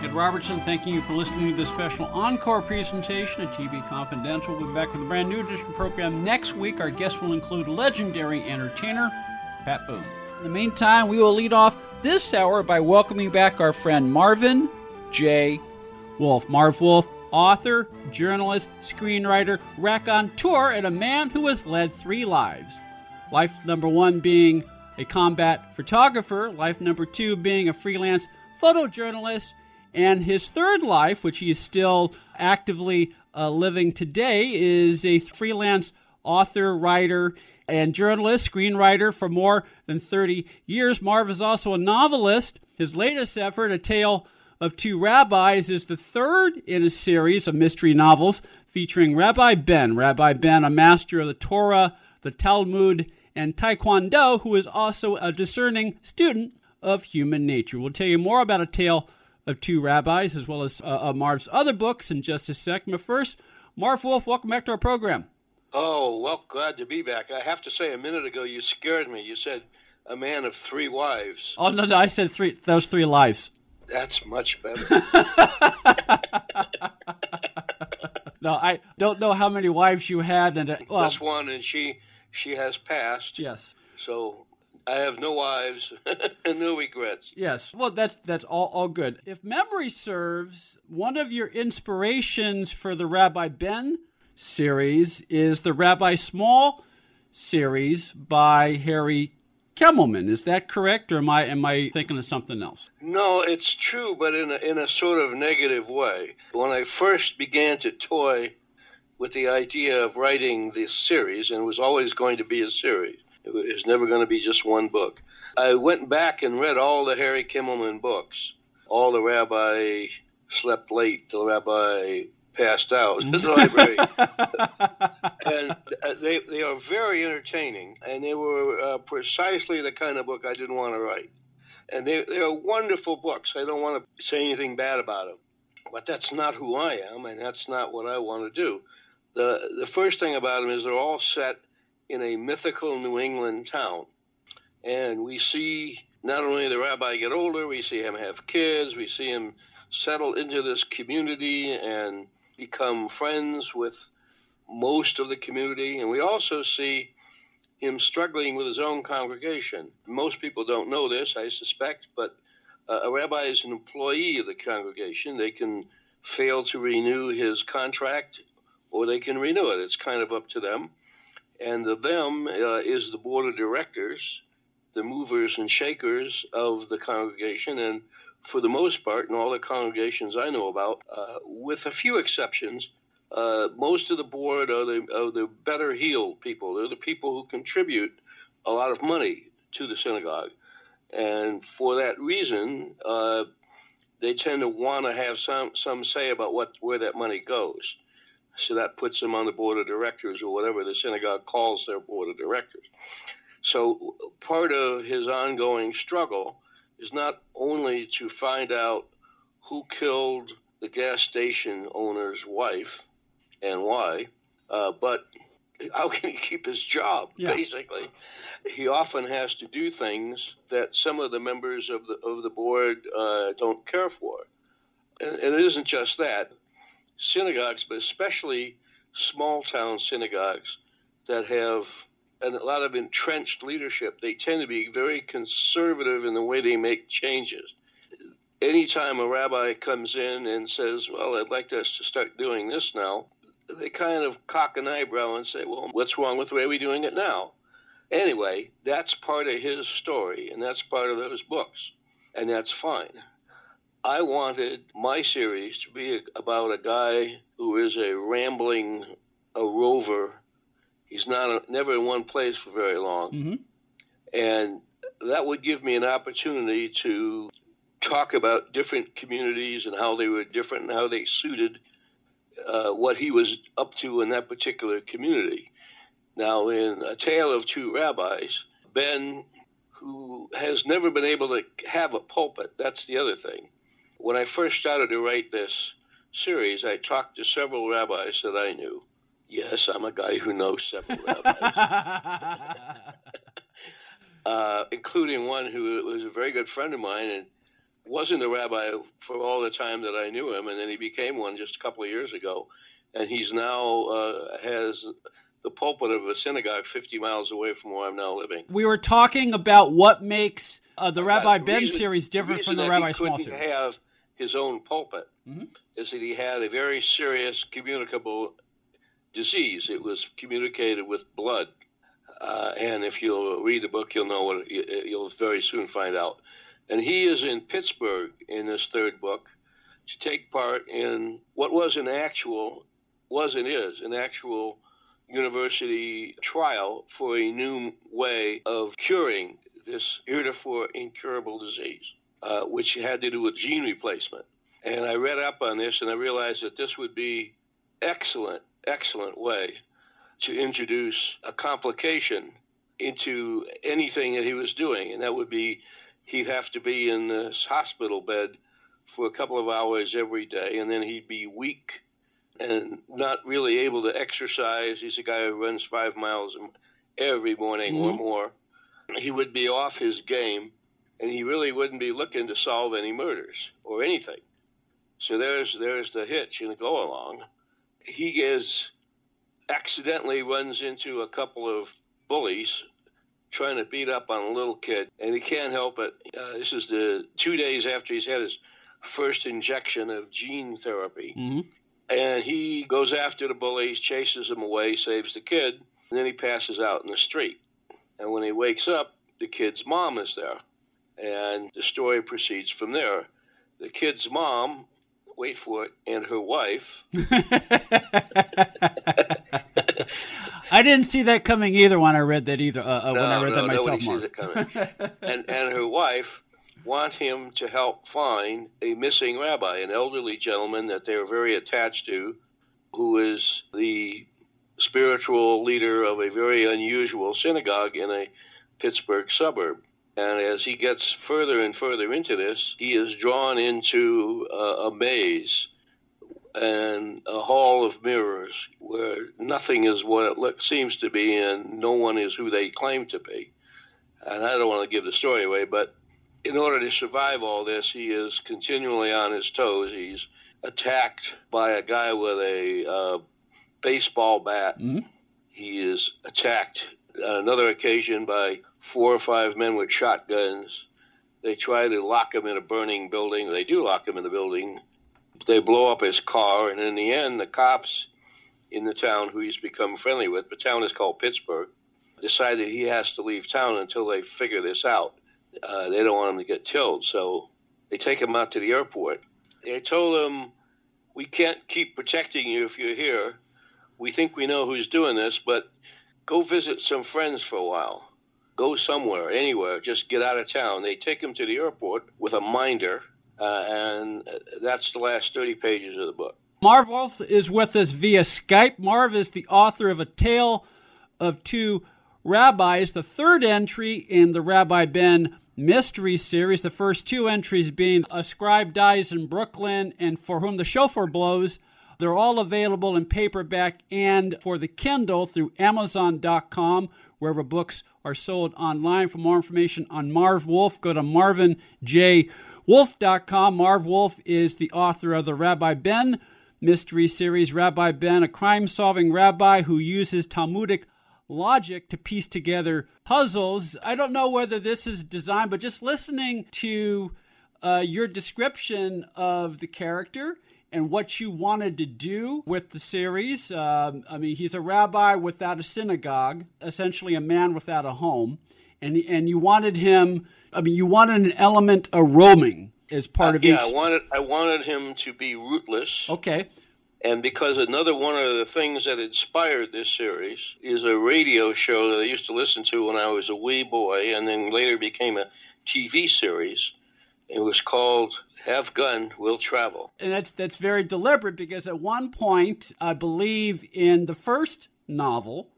Ed Robertson, thanking you for listening to this special encore presentation of TV Confidential. We'll be back with a brand new edition program next week. Our guest will include legendary entertainer Pat Boone. In the meantime, we will lead off this hour by welcoming back our friend Marvin J. Wolf. Marv Wolf, author, journalist, screenwriter, raconteur, and a man who has led three lives. Life number one being a combat photographer, life number two being a freelance photojournalist, and his third life, which he is still actively uh, living today, is a freelance author, writer, and journalist, screenwriter for more than 30 years. Marv is also a novelist. His latest effort, A Tale of Two Rabbis, is the third in a series of mystery novels featuring Rabbi Ben. Rabbi Ben, a master of the Torah, the Talmud, and Taekwondo, who is also a discerning student of human nature. We'll tell you more about A Tale of Two Rabbis, as well as uh, uh, Marv's other books in just a sec. But first, Marv Wolf, welcome back to our program. Oh, well, glad to be back. I have to say, a minute ago, you scared me. You said a man of three wives. Oh, no, no, I said three, those three lives. That's much better. no, I don't know how many wives you had. and uh, well, This one, and she she has passed. Yes. So I have no wives and no regrets. Yes. Well, that's that's all all good. If memory serves, one of your inspirations for the Rabbi Ben series is the Rabbi Small series by Harry Kemelman. Is that correct, or am I am I thinking of something else? No, it's true, but in a, in a sort of negative way. When I first began to toy with the idea of writing this series, and it was always going to be a series, it was never going to be just one book. I went back and read all the Harry Kemelman books. All the rabbi slept late, the rabbi passed out library. and uh, they, they are very entertaining, and they were uh, precisely the kind of book I didn't want to write. And they, they are wonderful books. I don't want to say anything bad about them. But that's not who I am, and that's not what I want to do. The, the first thing about them is they're all set in a mythical New England town. And we see not only the rabbi get older, we see him have kids, we see him settle into this community and become friends with most of the community. And we also see him struggling with his own congregation. Most people don't know this, I suspect, but uh, a rabbi is an employee of the congregation. They can fail to renew his contract or they can renew it. It's kind of up to them. And the them uh, is the board of directors, the movers and shakers of the congregation. And for the most part, in all the congregations I know about, uh, with a few exceptions, uh, most of the board are the, are the better heeled people. They're the people who contribute a lot of money to the synagogue. And for that reason, uh, they tend to want to have some, some say about what where that money goes. So that puts them on the board of directors or whatever the synagogue calls their board of directors. So part of his ongoing struggle is not only to find out who killed the gas station owner's wife and why, uh, but how can he keep his job? Yeah. Basically, he often has to do things that some of the members of the of the board uh, don't care for, and, and it isn't just that synagogues, but especially small town synagogues that have a lot of entrenched leadership, they tend to be very conservative in the way they make changes. Anytime a rabbi comes in and says, Well, I'd like us to start doing this now, they kind of cock an eyebrow and say, Well, what's wrong with the way we're doing it now? Anyway, that's part of his story, and that's part of those books, and that's fine. I wanted my series to be about a guy who is a rambling, a rover. He's not a, never in one place for very long, mm-hmm. and that would give me an opportunity to talk about different communities and how they were different and how they suited uh, what he was up to in that particular community. Now, in A Tale of Two Rabbis, Ben, who has never been able to have a pulpit, that's the other thing when I first started to write this series, I talked to several rabbis that I knew. Yes, I'm a guy who knows several rabbis, uh, including one who was a very good friend of mine. And wasn't a rabbi for all the time that I knew him, and then he became one just a couple of years ago, and he's now uh, has the pulpit of a synagogue 50 miles away from where I'm now living. We were talking about what makes uh, the Rabbi the Ben reason- series different from the Rabbi Small series. have his own pulpit Mhm. is that he had a very serious communicable disease. It was communicated with blood, uh, and if you'll read the book, you'll know what you- you'll very soon find out. And he is in Pittsburgh in this third book to take part in what was an actual, was and is an actual university trial for a new way of curing this heretofore incurable disease, uh, which had to do with gene replacement. And I read up on this and I realized that this would be excellent, excellent way to introduce a complication into anything that he was doing. And that would be he'd have to be in this hospital bed for a couple of hours every day, and then he'd be weak and not really able to exercise. He's a guy who runs five miles every morning or Mhm. more. He would be off his game, and he really wouldn't be looking to solve any murders or anything. So there's there's the hitch in the go along. He is accidentally runs into a couple of bullies trying to beat up on a little kid, and he can't help it. Uh, this is the two days after he's had his first injection of gene therapy, Mhm. and he goes after the bullies, chases them away, saves the kid, and then he passes out in the street. And when he wakes up, the kid's mom is there, and the story proceeds from there. The kid's mom, wait for it, and her wife I didn't see that coming either when I read that either. Uh, uh, when I read no, that myself, nobody Mark. sees it coming. and and her wife want him to help find a missing rabbi, an elderly gentleman that they are very attached to, who is the spiritual leader of a very unusual synagogue in a Pittsburgh suburb. And as he gets further and further into this, he is drawn into uh, a maze and a hall of mirrors where nothing is what it look, seems to be and no one is who they claim to be. And I don't want to give the story away, but in order to survive all this, he is continually on his toes. He's attacked by a guy with a uh, baseball bat. Mhm. He is attacked on another occasion by four or five men with shotguns. They try to lock him in a burning building. They do lock him in the building. They blow up his car, and in the end, the cops in the town who he's become friendly with, the town is called Pittsburgh, decided he has to leave town until they figure this out. Uh, they don't want him to get killed, so they take him out to the airport. They told him, "We can't keep protecting you if you're here. We think we know who's doing this, but go visit some friends for a while. Go somewhere, anywhere. Just get out of town." They take him to the airport with a minder, uh, and that's the last 30 pages of the book. Marv Wolf is with us via Skype. Marv is the author of A Tale of Two Rabbis, the third entry in the Rabbi Ben mystery series. The first two entries being A Scribe Dies in Brooklyn and For Whom the Shofar Blows. They're all available in paperback and for the Kindle through Amazon.com, wherever books are sold online. For more information on Marv Wolf, go to marvinjwolf.com. Marv Wolf is the author of the Rabbi Ben mystery series. Rabbi Ben, a crime solving rabbi who uses Talmudic logic to piece together puzzles. I don't know whether this is designed, but just listening to uh, your description of the character and what you wanted to do with the series. Um, I mean, he's a rabbi without a synagogue, essentially a man without a home, and and you wanted him. I mean, you wanted an element of roaming as part of Uh, yeah, each. I wanted I wanted him to be rootless. okay. And because another one of the things that inspired this series is a radio show that I used to listen to when I was a wee boy and then later became a TV series. It was called Have Gun, Will Travel. and that's that's very deliberate because at one point, I believe in the first novel,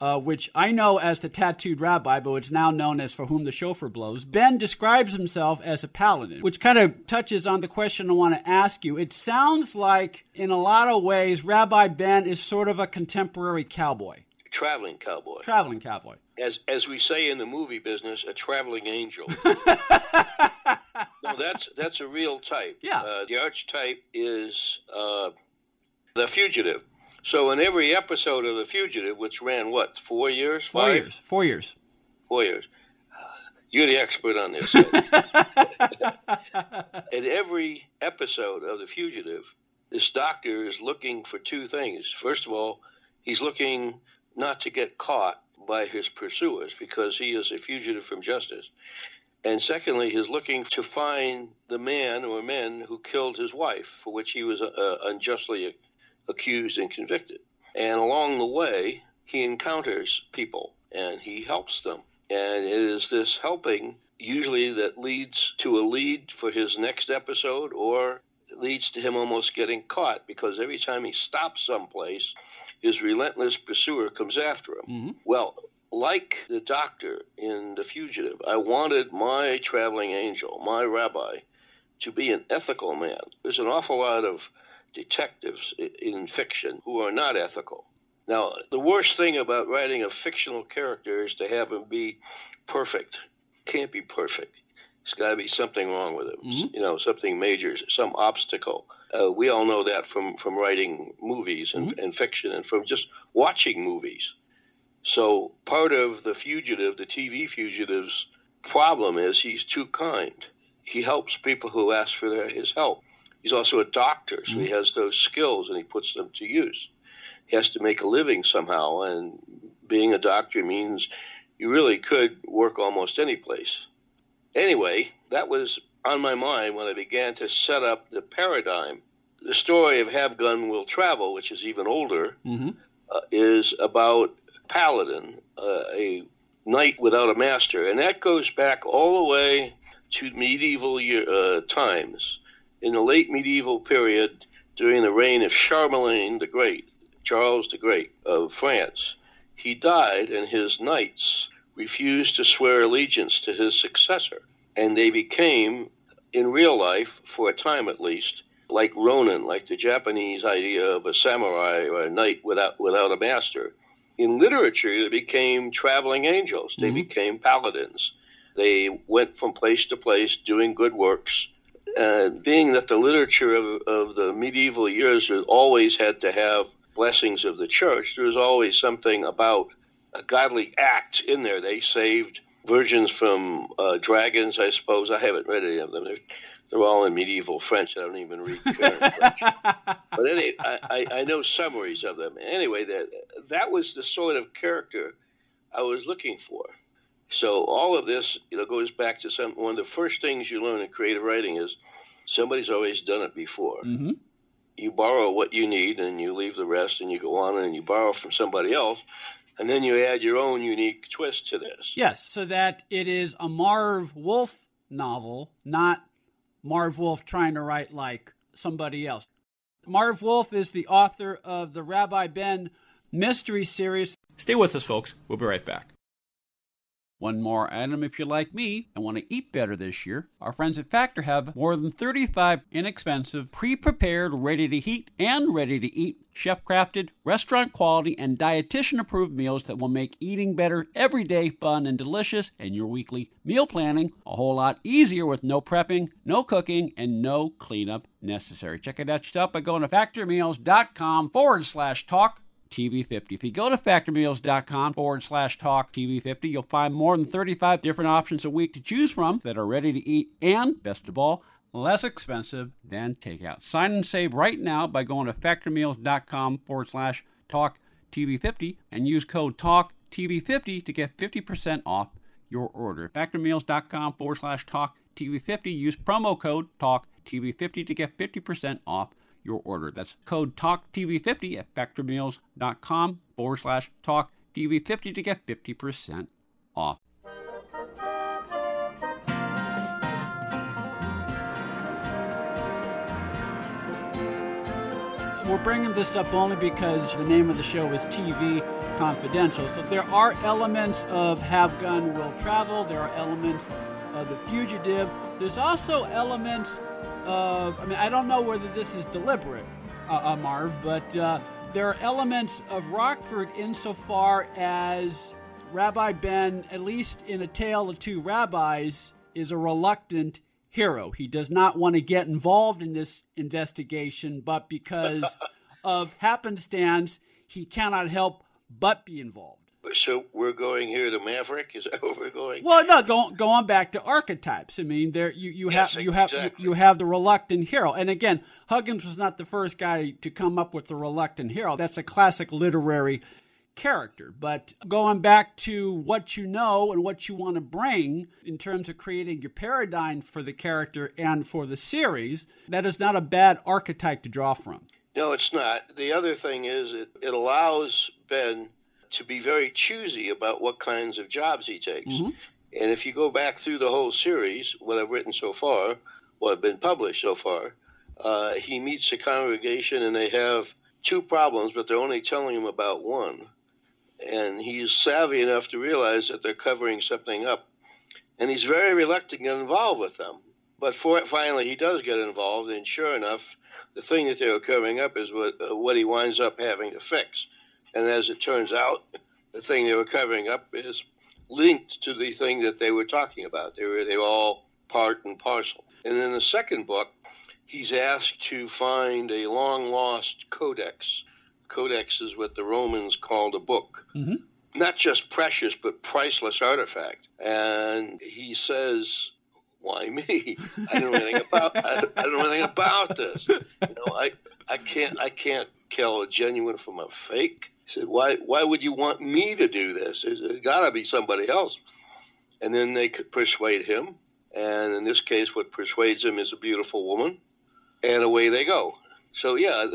uh, which I know as the tattooed rabbi, but it's now known as For Whom the Shofar Blows, Ben describes himself as a paladin, which kind of touches on the question I want to ask you. It sounds like, in a lot of ways, Rabbi Ben is sort of a contemporary cowboy, Traveling cowboy. traveling cowboy. As as we say in the movie business, a traveling angel. no, that's that's a real type. Yeah. Uh, the archetype is uh, the fugitive. So in every episode of the fugitive, which ran what four years, Four five, years. Four years. four years. You're the expert on this. in every episode of The Fugitive, this doctor is looking for two things. First of all, he's looking not to get caught by his pursuers because he is a fugitive from justice. And secondly, he's looking to find the man or men who killed his wife, for which he was uh, unjustly accused and convicted. And along the way, he encounters people and he helps them. And it is this helping usually that leads to a lead for his next episode or leads to him almost getting caught because every time he stops someplace, his relentless pursuer comes after him. Mm-hmm. Well, like the doctor in The Fugitive, I wanted my traveling angel, my rabbi, to be an ethical man. There's an awful lot of detectives in fiction who are not ethical. Now, the worst thing about writing a fictional character is to have him be perfect. Can't be perfect. There's got to be something wrong with him. Mhm. You know, something major, some obstacle. Uh, we all know that from, from writing movies and, and fiction and from just watching movies. So part of the fugitive, the TV fugitive's problem is he's too kind. He helps people who ask for their, his help. He's also a doctor, so he has those skills and he puts them to use. He has to make a living somehow, and being a doctor means you really could work almost any place. Anyway, that was on my mind when I began to set up the paradigm. The story of Have Gun Will Travel, which is even older, Mm-hmm. Uh, is about Paladin, uh, a knight without a master, and that goes back all the way to medieval year, uh, times. In the late medieval period, during the reign of Charlemagne the Great, Charles the Great of France, he died, and his knights refused to swear allegiance to his successor, and they became, in real life, for a time at least, like Ronin, like the Japanese idea of a samurai or a knight without without a master. In literature, they became traveling angels. They Mhm. became paladins. They went from place to place doing good works. Uh, being that the literature of, of the medieval years always had to have blessings of the church, there was always something about a godly act in there. They saved virgins from uh, dragons, I suppose. I haven't read any of them. They're, they're all in medieval French. I don't even read current French. But anyway, I, I, I know summaries of them. Anyway, that, that was the sort of character I was looking for. So all of this, you know, goes back to some one of the first things you learn in creative writing is somebody's always done it before. Mm-hmm. You borrow what you need and you leave the rest and you go on and you borrow from somebody else and then you add your own unique twist to this. Yes, so that it is a Marv Wolf novel, not Marv Wolf trying to write like somebody else. Marv Wolf is the author of the Rabbi Ben mystery series. Stay with us, folks. We'll be right back. One more item if you're like me and want to eat better this year. Our friends at Factor have more than 35 inexpensive, pre prepared, ready to heat and ready to eat, chef crafted, restaurant quality, and dietitian approved meals that will make eating better every day fun and delicious, and your weekly meal planning a whole lot easier with no prepping, no cooking, and no cleanup necessary. Check it out yourself by going to factormeals.com forward slash talk TV50. If you go to factormeals.com forward slash talk TV50, you'll find more than 35 different options a week to choose from that are ready to eat and, best of all, less expensive than takeout. Sign and save right now by going to factormeals.com forward slash talk TV50 and use code talk TV50 to get 50% off your order. Factormeals.com forward slash talk TV50. Use promo code talk TV50 to get 50% off your order. That's code TALKTV50 at factormeals.com forward slash TALKTV50 to get 50% off. We're bringing this up only because the name of the show is TV Confidential. So there are elements of Have Gun Will Travel, there are elements of The Fugitive. There's also elements of, I mean, I don't know whether this is deliberate, uh, uh, Marv, but uh, there are elements of Rockford insofar as Rabbi Ben, at least in A Tale of Two Rabbis, is a reluctant hero. He does not want to get involved in this investigation, but because of happenstance, he cannot help but be involved. So we're going here to Maverick. Is that where we're going? Well, no, go, going back to archetypes. I mean, there you, you Yes, have you have you, you have the reluctant hero, and again, Huggins was not the first guy to come up with the reluctant hero. That's a classic literary character. But going back to what you know and what you want to bring in terms of creating your paradigm for the character and for the series, that is not a bad archetype to draw from. No, it's not. The other thing is it, it allows Ben to be very choosy about what kinds of jobs he takes. Mhm. And if you go back through the whole series, what I've written so far, what have been published so far, uh, he meets a congregation and they have two problems, but they're only telling him about one. And he's savvy enough to realize that they're covering something up. And he's very reluctant to get involved with them. But for, finally, he does get involved, and sure enough, the thing that they were covering up is what uh, what he winds up having to fix. And as it turns out, the thing they were covering up is linked to the thing that they were talking about. They were they were all part and parcel. And in the second book, he's asked to find a long lost codex. Codex is what the Romans called a book. Mhm. Not just precious, but priceless artifact. And he says, why me? I don't know anything about I, I don't know anything about this. You know, I I can't I can't tell a genuine from a fake. He said, why why would you want me to do this? There's, got to be somebody else. And then they could persuade him, and in this case, what persuades him is a beautiful woman, and away they go. So yeah,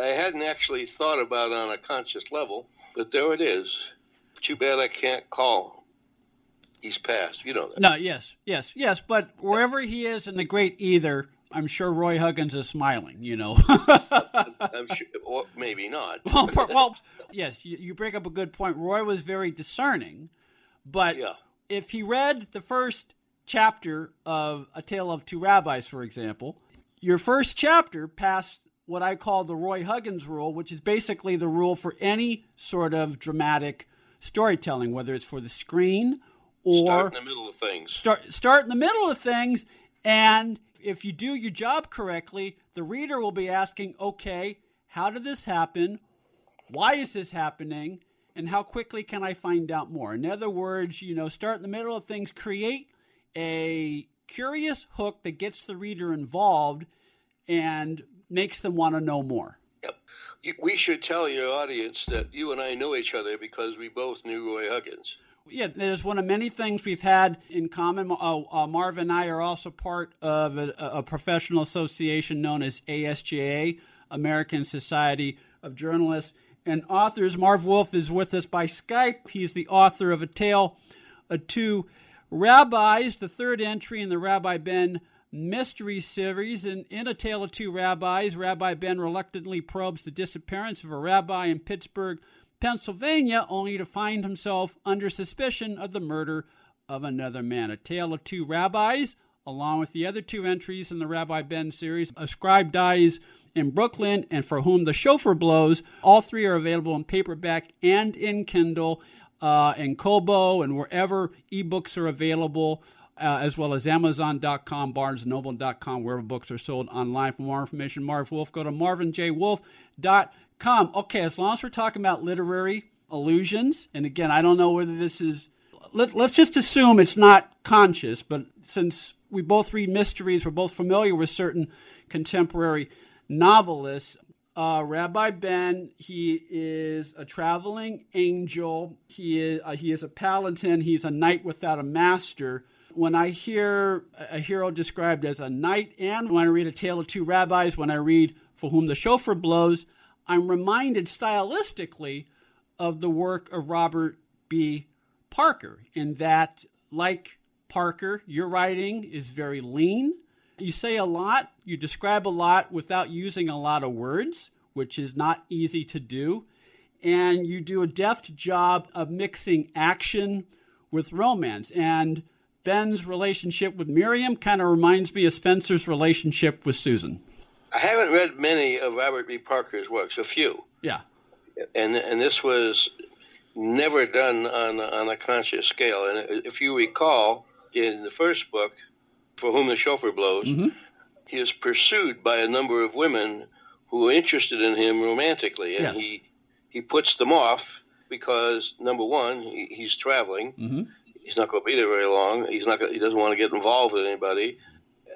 I hadn't actually thought about it on a conscious level, but there it is. Too bad I can't call. He's passed. You know that. No, yes, yes, yes. But wherever he is in the great either, I'm sure Roy Huggins is smiling. You know. I'm sure, or maybe not. well, well, yes, you, you bring up a good point. Roy was very discerning, but Yeah. if he read the first chapter of A Tale of Two Rabbis, for example, your first chapter passed what I call the Roy Huggins rule, which is basically the rule for any sort of dramatic storytelling, whether it's for the screen or Start in the middle of things. start start in the middle of things and if you do your job correctly the reader will be asking okay how did this happen why is this happening and how quickly can i find out more in other words you know start in the middle of things create a curious hook that gets the reader involved and makes them want to know more Yep. We should tell your audience that you and I know each other because we both knew Roy Huggins. Yeah, there's one of many things we've had in common. Uh, uh, Marv and I are also part of a, a professional association known as ASJA, American Society of Journalists and Authors. Marv Wolf is with us by Skype. He's the author of A Tale of Two Rabbis, the third entry in the Rabbi Ben mystery series. And in A Tale of Two Rabbis, Rabbi Ben reluctantly probes the disappearance of a rabbi in Pittsburgh, Pennsylvania, only to find himself under suspicion of the murder of another man. A Tale of Two Rabbis, along with the other two entries in the Rabbi Ben series, A Scribe Dies in Brooklyn and For Whom the Shofar Blows. All three are available in paperback and in Kindle, uh, and Kobo, and wherever ebooks are available. Uh, as well as Amazon.com, BarnesandNoble.com, wherever books are sold online. For more information, Marv Wolf, go to MarvinJWolf.com. Okay, as long as we're talking about literary allusions, and again, I don't know whether this is, let, let's just assume it's not conscious, but since we both read mysteries, we're both familiar with certain contemporary novelists. Uh, Rabbi Ben, he is a traveling angel. He is, uh, he is a paladin. He's a knight without a master. When I hear a hero described as a knight, and when I read A Tale of Two Rabbis, when I read For Whom the Shofar Blows, I'm reminded stylistically of the work of Robert B. Parker, in that, like Parker, your writing is very lean. You say a lot, you describe a lot without using a lot of words, which is not easy to do. And you do a deft job of mixing action with romance. And Ben's relationship with Miriam kind of reminds me of Spenser's relationship with Susan. I haven't read many of Robert B. Parker's works, a few, Yeah. and and this was never done on on a conscious scale. And if you recall, in the first book, for whom the shofar blows, mm-hmm. he is pursued by a number of women who are interested in him romantically, and Yes. he he puts them off because number one, he, he's traveling. Mm-hmm. He's not going to be there very long. He's not. Gonna, he doesn't want to get involved with anybody.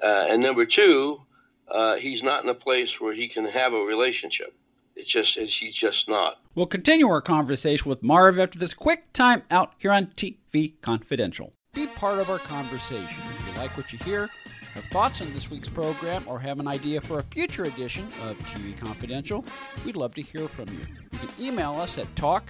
Uh, and number two, uh, he's not in a place where he can have a relationship. It's just it's, he's just not. We'll continue our conversation with Marv after this quick time out here on TV Confidential. Be part of our conversation. If you like what you hear, have thoughts on this week's program, or have an idea for a future edition of TV Confidential, we'd love to hear from you. You can email us at talk